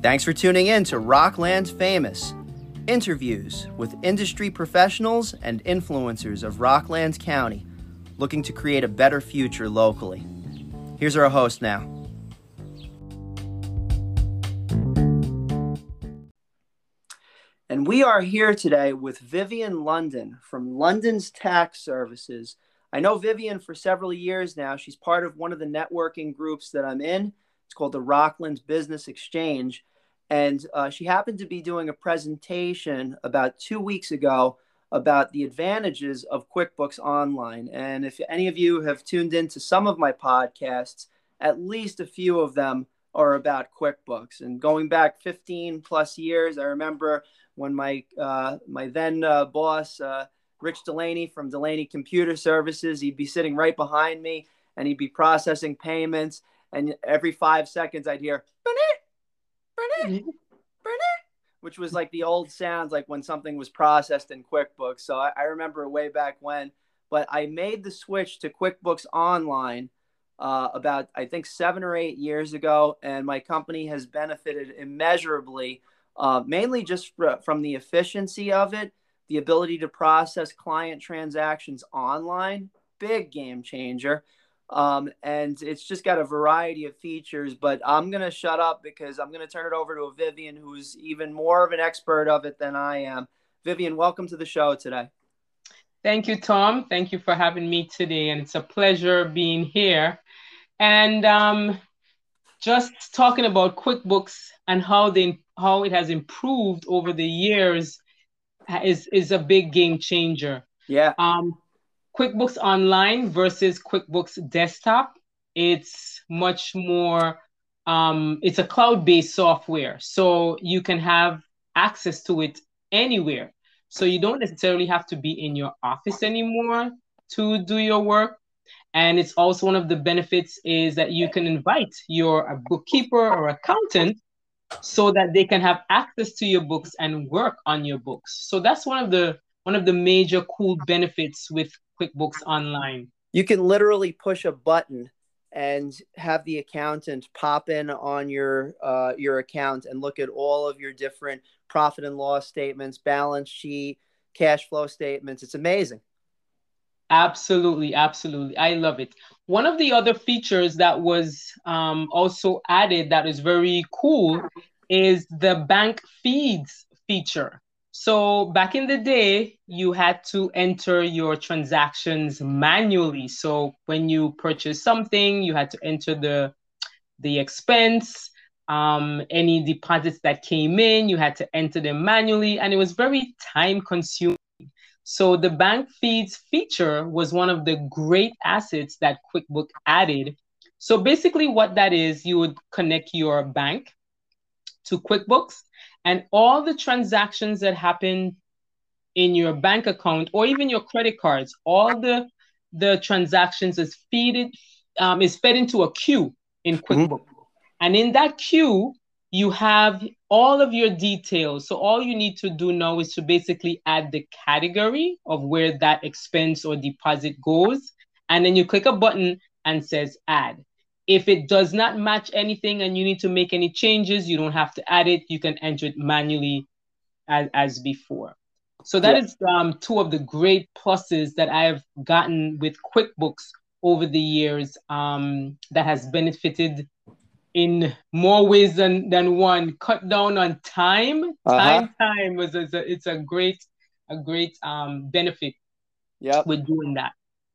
Thanks for tuning in to Rockland Famous interviews with industry professionals and influencers of Rockland County looking to create a better future locally. Here's our host now. And we are here today with Vivian London from London's Tax Services. I know Vivian for several years now. She's part of one of the networking groups that I'm in. It's called the Rockland Business Exchange. And uh, she happened to be doing a presentation about two weeks ago about the advantages of QuickBooks Online. And if any of you have tuned into some of my podcasts, at least a few of them are about QuickBooks. And going back 15 plus years, I remember when my uh, my then uh, boss, uh, Rich Delaney from Delaney Computer Services, he'd be sitting right behind me and he'd be processing payments. And every five seconds, I'd hear, which was like the old sounds like when something was processed in QuickBooks. So I, I remember way back when. But I made the switch to QuickBooks Online uh, about I think seven or eight years ago, and my company has benefited immeasurably, uh, mainly just from the efficiency of it, the ability to process client transactions online, big game changer. Um, and it's just got a variety of features. But I'm going to shut up because I'm going to turn it over to a Vivian who's even more of an expert of it than I am. Vivian, welcome to the show today. Thank you, Tom. Thank you for having me today. And it's a pleasure being here. And um, just talking about QuickBooks and how they how it has improved over the years is is a big game changer. Yeah. Um, QuickBooks Online versus QuickBooks Desktop, it's much more, um, it's a cloud based software. So you can have access to it anywhere. So you don't necessarily have to be in your office anymore to do your work. And it's also one of the benefits is that you can invite your bookkeeper or accountant so that they can have access to your books and work on your books. So that's one of the one of the major cool benefits with QuickBooks Online. You can literally push a button and have the accountant pop in on your uh, your account and look at all of your different profit and loss statements, balance sheet, cash flow statements. It's amazing. Absolutely, absolutely. I love it. One of the other features that was um, also added that is very cool is the bank feeds feature. So back in the day, you had to enter your transactions manually. So when you purchase something, you had to enter the the expense, um, any deposits that came in, you had to enter them manually, and it was very time consuming. So the bank feeds feature was one of the great assets that QuickBook added. So basically, what that is, you would connect your bank to QuickBooks and all the transactions that happen in your bank account or even your credit cards, all the the transactions is feeded um, is fed into a queue in mm-hmm. QuickBooks, mm-hmm. and in that queue you have all of your details. So all you need to do now is to basically add the category of where that expense or deposit goes, and then you click a button and says add. If it does not match anything and you need to make any changes, you don't have to add it. You can enter it manually as, as before. So that yeah. is um, two of the great pluses that I have gotten with QuickBooks over the years um, that has benefited in more ways than, than one. Cut down on time. Uh-huh. Time, time was a, it's a great a great um, benefit. Yeah, with doing that.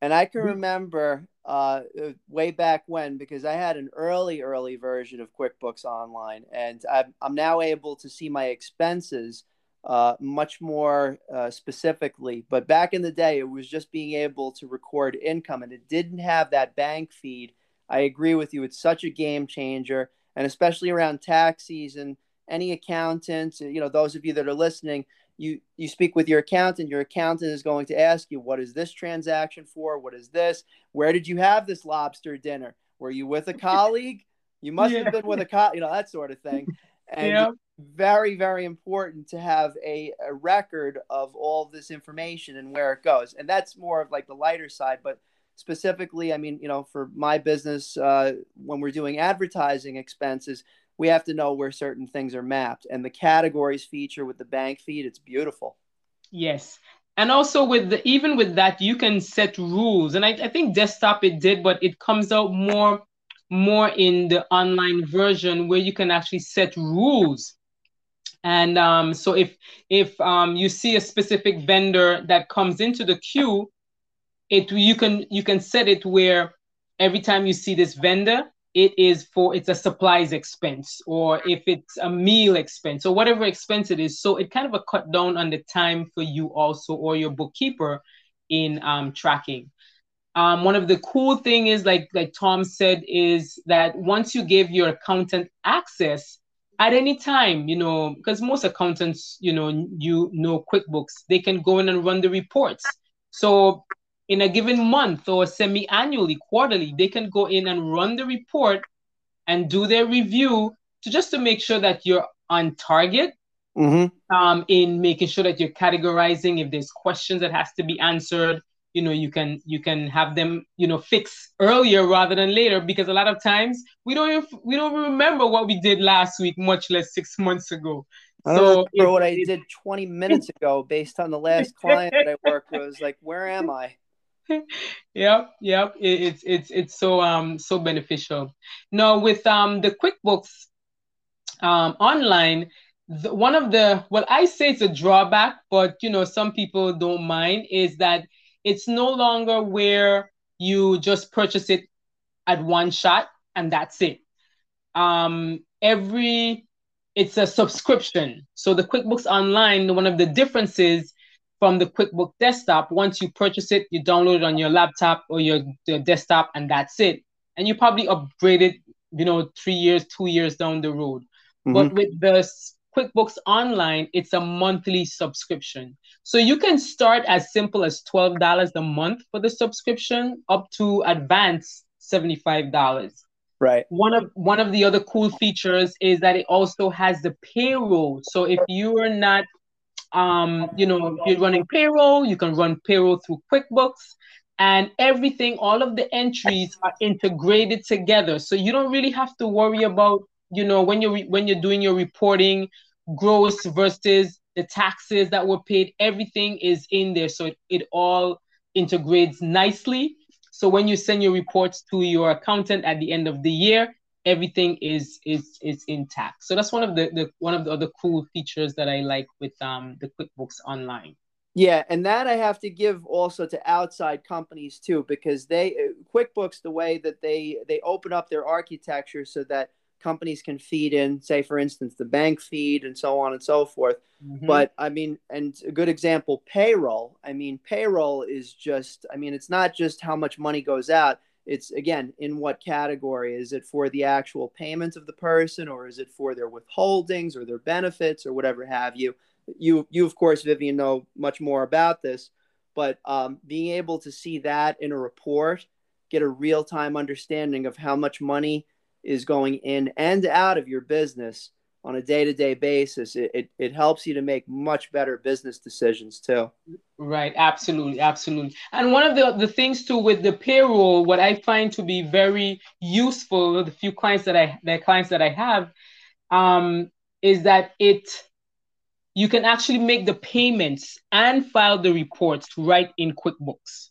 And I can remember uh, way back when because I had an early, early version of QuickBooks Online, and I'm, I'm now able to see my expenses uh, much more uh, specifically. But back in the day, it was just being able to record income, and it didn't have that bank feed. I agree with you; it's such a game changer, and especially around tax season. Any accountant, you know, those of you that are listening, you you speak with your accountant your accountant is going to ask you what is this transaction for? What is this? Where did you have this lobster dinner? Were you with a colleague? You must yeah. have been with a co you know that sort of thing. And yeah. very very important to have a, a record of all this information and where it goes. And that's more of like the lighter side but specifically i mean you know for my business uh, when we're doing advertising expenses we have to know where certain things are mapped. And the categories feature with the bank feed, it's beautiful. Yes. And also with the even with that, you can set rules. And I, I think desktop it did, but it comes out more more in the online version where you can actually set rules. And um, so if if um, you see a specific vendor that comes into the queue, it you can you can set it where every time you see this vendor, it is for it's a supplies expense or if it's a meal expense or whatever expense it is. So it kind of a cut down on the time for you also or your bookkeeper in um, tracking. Um, one of the cool thing is like like tom said is that once you give your accountant access at any time you know because most accountants you know you know quickbooks they can go in and run the reports. So in a given month or semi-annually, quarterly, they can go in and run the report and do their review to just to make sure that you're on target mm-hmm. um, in making sure that you're categorizing if there's questions that has to be answered you know you can you can have them you know fix earlier rather than later because a lot of times we don't even, we don't remember what we did last week much less six months ago I don't so remember what I did 20 minutes ago based on the last client that I worked with. was like, where am I? yep, yep. It, it's it's it's so um so beneficial. Now with um the QuickBooks um online, the, one of the well I say it's a drawback, but you know some people don't mind is that it's no longer where you just purchase it at one shot and that's it. Um, every it's a subscription. So the QuickBooks Online, one of the differences from the QuickBook desktop. Once you purchase it, you download it on your laptop or your, your desktop, and that's it. And you probably upgrade it, you know, three years, two years down the road. Mm-hmm. But with the QuickBooks Online, it's a monthly subscription. So you can start as simple as $12 a month for the subscription up to advanced $75. Right. One of one of the other cool features is that it also has the payroll. So if you are not um, you know, you're running payroll, you can run payroll through QuickBooks, and everything, all of the entries are integrated together. So you don't really have to worry about, you know, when you're when you're doing your reporting, gross versus the taxes that were paid, everything is in there. So it, it all integrates nicely. So when you send your reports to your accountant at the end of the year, everything is is is intact. So that's one of the, the one of the other cool features that I like with um the QuickBooks Online. Yeah, and that I have to give also to outside companies too, because they uh, QuickBooks the way that they they open up their architecture so that companies can feed in, say for instance, the bank feed and so on and so forth. Mm-hmm. But I mean, and a good example, payroll. I mean, payroll is just, I mean, it's not just how much money goes out it's again in what category? Is it for the actual payments of the person or is it for their withholdings or their benefits or whatever have you? You you of course vivian know much more about this but um, being able to see that in a report get a real-time understanding of how much money is going in and out of your business on a day-to-day basis it, it, it, helps you to make much better business decisions too. Right. Absolutely. Absolutely. And one of the, the things too with the payroll what i find to be very useful the few clients that i the clients that i have um, is that it you can actually make the payments and file the reports right in quickbooks.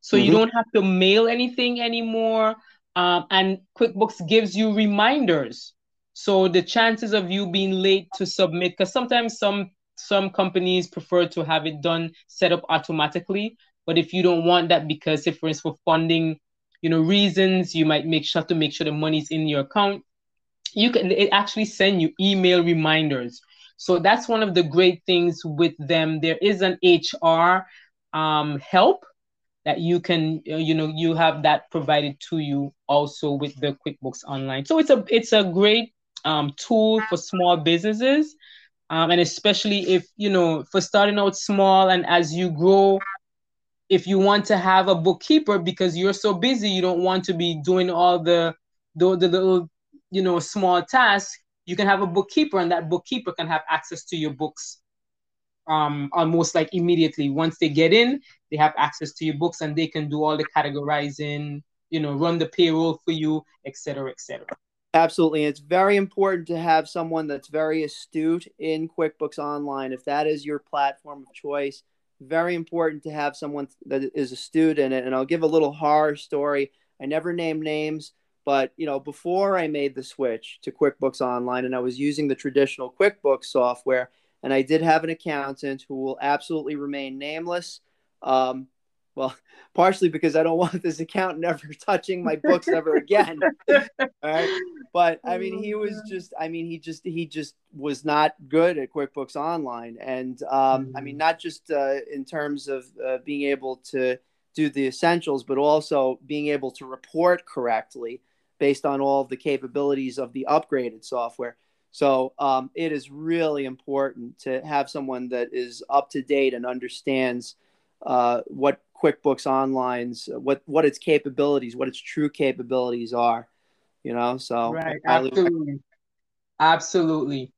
So mm-hmm. you don't have to mail anything anymore um, and quickbooks gives you reminders so the chances of you being late to submit, because sometimes some some companies prefer to have it done set up automatically. But if you don't want that, because if for instance for funding, you know, reasons, you might make sure to make sure the money's in your account. You can it actually send you email reminders. So that's one of the great things with them. There is an HR um, help that you can you know you have that provided to you also with the QuickBooks Online. So it's a it's a great um, tool for small businesses. Um, and especially if, you know, for starting out small and as you grow, if you want to have a bookkeeper because you're so busy, you don't want to be doing all the, the, the little, you know, small tasks, you can have a bookkeeper and that bookkeeper can have access to your books um, almost like immediately. Once they get in, they have access to your books and they can do all the categorizing, you know, run the payroll for you, etc., etc. Absolutely. It's very important to have someone that's very astute in QuickBooks Online. If that is your platform of choice, very important to have someone that is astute in it. And I'll give a little horror story. I never name names, but you know, before I made the switch to QuickBooks Online and I was using the traditional QuickBooks software, and I did have an accountant who will absolutely remain nameless. Um, well, partially because I don't want this account never touching my books ever again. right? But I mean, he was just, I mean, he just, he just was not good at QuickBooks Online. And um, I mean, mm. not just uh, in terms of uh, being able to do the essentials, but also being able to report correctly based on all of the capabilities of the upgraded software. So um, it is really important to have someone that is up to date and understands uh, what QuickBooks Online's what what its capabilities, what its true capabilities are. You know, so right, absolutely, absolutely.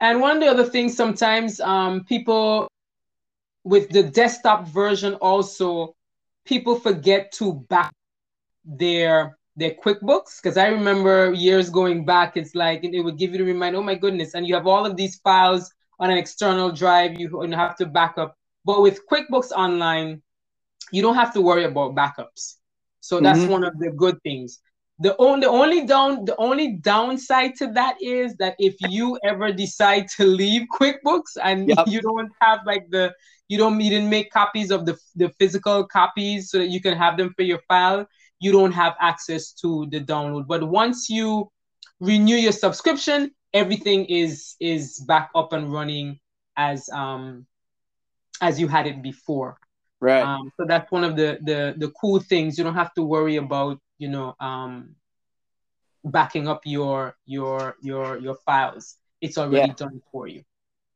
And one of the other things sometimes um, people with the desktop version also people forget to back their their QuickBooks because I remember years going back, it's like it would give you the reminder, oh my goodness, and you have all of these files on an external drive you have to back up. But with QuickBooks Online, you don't have to worry about backups. So that's mm-hmm. one of the good things. The only the only down the only downside to that is that if you ever decide to leave QuickBooks and yep. you don't have like the you don't you didn't make copies of the the physical copies so that you can have them for your file, you don't have access to the download. But once you renew your subscription, everything is is back up and running as um as you had it before. Right. Um, so that's one of the, the the cool things. You don't have to worry about you know um, backing up your your your your files. It's already yeah. done for you.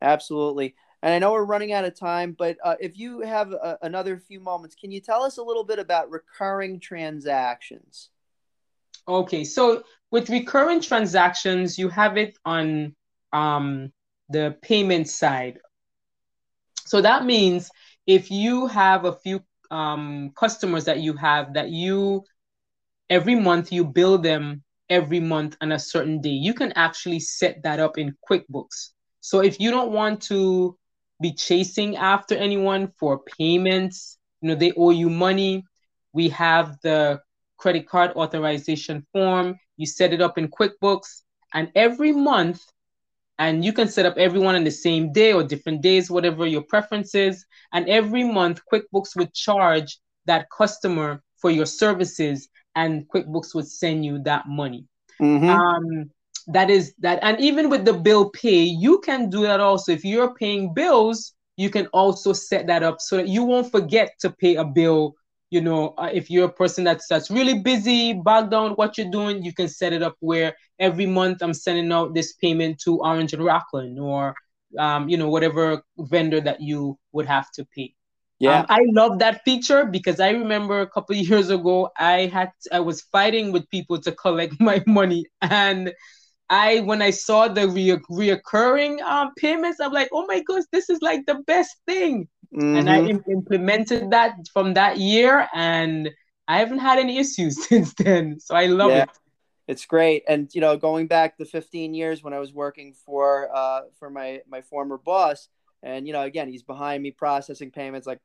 Absolutely. And I know we're running out of time, but uh, if you have a, another few moments, can you tell us a little bit about recurring transactions? Okay, so with recurring transactions, you have it on um, the payment side. So that means if you have a few um, customers that you have that you every month you bill them every month on a certain day, you can actually set that up in QuickBooks. So if you don't want to be chasing after anyone for payments, you know, they owe you money, we have the credit card authorization form. You set it up in QuickBooks, and every month and you can set up everyone on the same day or different days, whatever your preference is. And every month, QuickBooks would charge that customer for your services, and QuickBooks would send you that money. Mm-hmm. Um, that is that, and even with the bill pay, you can do that also. If you're paying bills, you can also set that up so that you won't forget to pay a bill you know uh, if you're a person that's that's really busy bogged down what you're doing you can set it up where every month i'm sending out this payment to orange and rockland or um, you know whatever vendor that you would have to pay. Yeah. Um, i love that feature because i remember a couple years ago i had i was fighting with people to collect my money. And I when I saw the re- reoccurring um, payments, I'm like, oh my gosh, this is like the best thing. Mm-hmm. And I mm-hmm. implemented that from that year, and I haven't had any issues since then. So I love yeah. it. It's great, and you know, going back the 15 years when I was working for uh, for my my former boss, and you know, again, he's behind me processing payments like,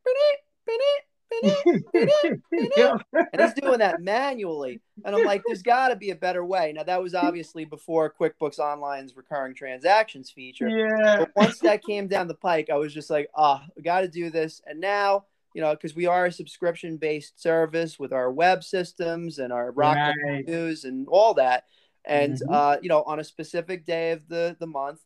and he's doing that manually. And I'm like, there's got to be a better way. Now, that was obviously before QuickBooks Online's recurring transactions feature. Yeah. But once that came down the pike, I was just like, oh, we got to do this. And now, you know, because we are a subscription based service with our web systems and our rock right. news and all that. And, mm-hmm. uh, you know, on a specific day of the, the month,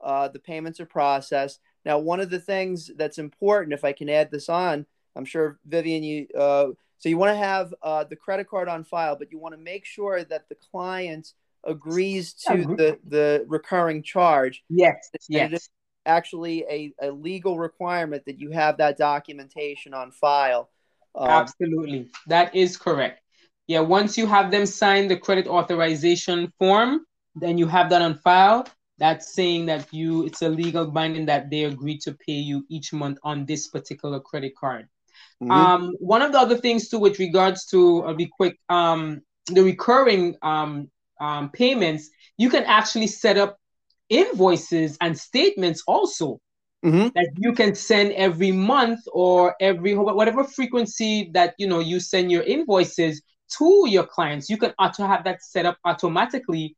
uh, the payments are processed. Now, one of the things that's important, if I can add this on, I'm sure Vivian, you uh, so you want to have uh, the credit card on file, but you want to make sure that the client agrees to the the recurring charge. Yes, yes. Actually a, a legal requirement that you have that documentation on file. Um, Absolutely, that is correct. Yeah, once you have them sign the credit authorization form, then you have that on file. That's saying that you it's a legal binding that they agree to pay you each month on this particular credit card. Mm-hmm. Um, one of the other things too, with regards to, I'll be quick, um, the recurring um, um, payments, you can actually set up invoices and statements also Mhm. that you can send every month or every whatever frequency that you know you send your invoices to your clients. You can auto have that set up automatically,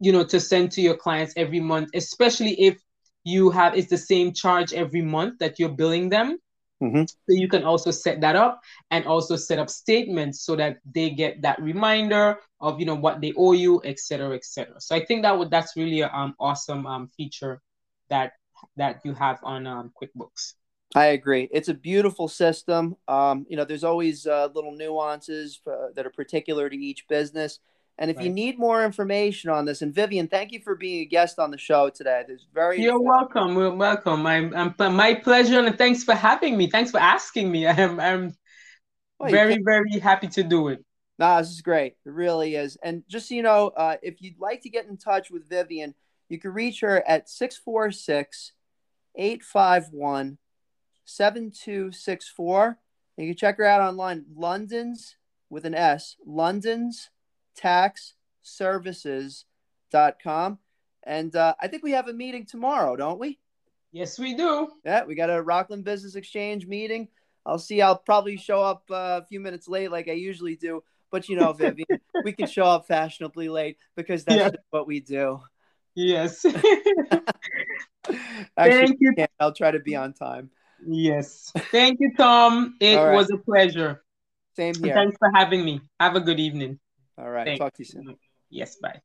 you know, to send to your clients every month, especially if you have it's the same charge every month that you're billing them. Mhm. So you can also set that up and also set up statements so that they get that reminder of you know what they owe you, et cetera, et cetera. So I think that would that's really an um, awesome um, feature that that you have on um, QuickBooks. I agree. It's a beautiful system. Um, you know, there's always uh, little nuances uh, that are particular to each business. And if you need more information on this, and Vivian, thank you for being a guest on the show today. There's very You're welcome. We're welcome. I'm, I'm my pleasure, and thanks for having me. Thanks for asking me. I'm I'm Well, very very happy to do it. Nah, this is great. It really is. And just so you know, uh, if you'd like to get in touch with Vivian, you can reach her at 646 851 7264. You can check her out online, London's with an S, London's Tax Services.com. And uh, I think we have a meeting tomorrow, don't we? Yes, we do. Yeah, we got a Rockland Business Exchange meeting. I'll see. I'll probably show up uh, a few minutes late, like I usually do. But you know, Vivian, we can show up fashionably late because that's Yeah. what we do. Yes. Actually, Thank you. I'll try to be on time. Yes. Thank you, Tom. It right. was a pleasure. Same here. Thanks for having me. Have a good evening. All right. Thanks. Talk to you soon. Yes, bye.